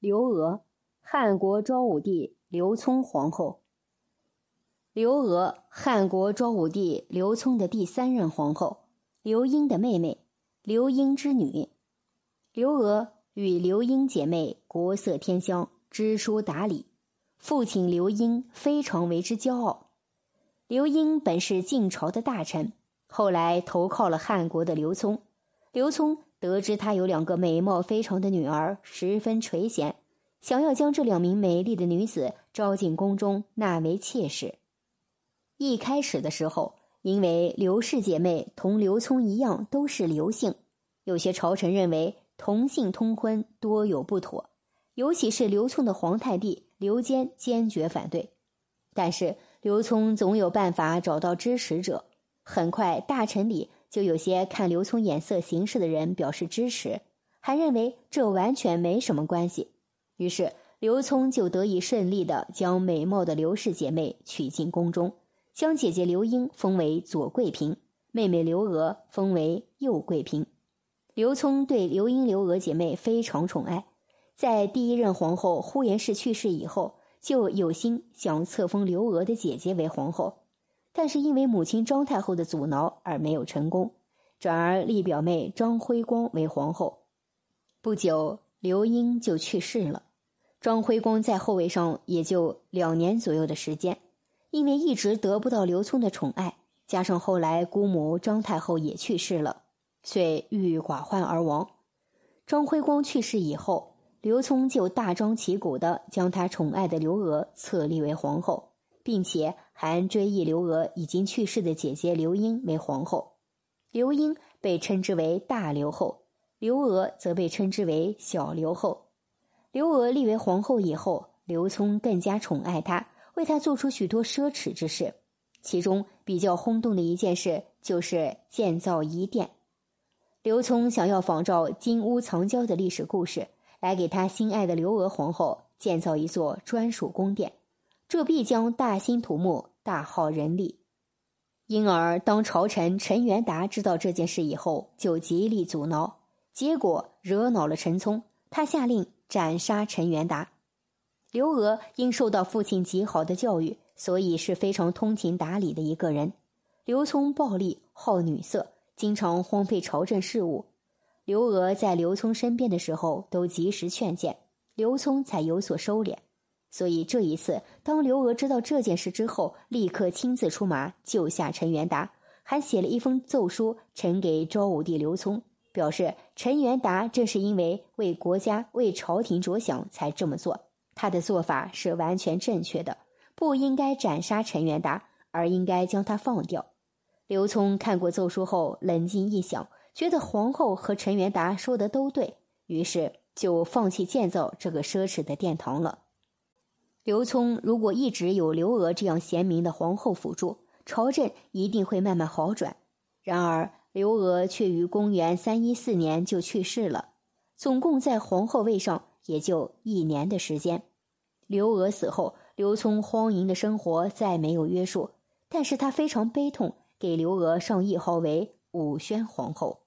刘娥，汉国昭武帝刘聪皇后。刘娥，汉国昭武帝刘聪的第三任皇后，刘英的妹妹，刘英之女。刘娥与刘英姐妹国色天香，知书达理，父亲刘英非常为之骄傲。刘英本是晋朝的大臣，后来投靠了汉国的刘聪。刘聪。得知他有两个美貌非常的女儿，十分垂涎，想要将这两名美丽的女子招进宫中纳为妾室。一开始的时候，因为刘氏姐妹同刘聪一样都是刘姓，有些朝臣认为同姓通婚多有不妥，尤其是刘聪的皇太弟刘坚坚决反对。但是刘聪总有办法找到支持者，很快大臣里。就有些看刘聪眼色行事的人表示支持，还认为这完全没什么关系。于是刘聪就得以顺利的将美貌的刘氏姐妹娶进宫中，将姐姐刘英封为左贵嫔，妹妹刘娥封为右贵嫔。刘聪对刘英、刘娥姐妹非常宠爱，在第一任皇后呼延氏去世以后，就有心想册封刘娥的姐姐为皇后。但是因为母亲张太后的阻挠而没有成功，转而立表妹张辉光为皇后。不久，刘英就去世了，张辉光在后位上也就两年左右的时间。因为一直得不到刘聪的宠爱，加上后来姑母张太后也去世了，遂郁郁寡欢而亡。张辉光去世以后，刘聪就大张旗鼓的将他宠爱的刘娥册立为皇后。并且还追忆刘娥已经去世的姐姐刘英为皇后，刘英被称之为大刘后，刘娥则被称之为小刘后。刘娥立为皇后以后，刘聪更加宠爱她，为她做出许多奢侈之事。其中比较轰动的一件事就是建造仪殿。刘聪想要仿照金屋藏娇的历史故事，来给他心爱的刘娥皇后建造一座专属宫殿。这必将大兴土木，大耗人力，因而当朝臣陈元达知道这件事以后，就极力阻挠，结果惹恼了陈聪，他下令斩杀陈元达。刘娥因受到父亲极好的教育，所以是非常通情达理的一个人。刘聪暴力好女色，经常荒废朝政事务。刘娥在刘聪身边的时候，都及时劝谏，刘聪才有所收敛。所以这一次，当刘娥知道这件事之后，立刻亲自出马救下陈元达，还写了一封奏书呈给昭武帝刘聪，表示陈元达正是因为为国家、为朝廷着想才这么做，他的做法是完全正确的，不应该斩杀陈元达，而应该将他放掉。刘聪看过奏书后，冷静一想，觉得皇后和陈元达说的都对，于是就放弃建造这个奢侈的殿堂了。刘聪如果一直有刘娥这样贤明的皇后辅助，朝政一定会慢慢好转。然而，刘娥却于公元三一四年就去世了，总共在皇后位上也就一年的时间。刘娥死后，刘聪荒淫的生活再没有约束，但是他非常悲痛，给刘娥上谥号为武宣皇后。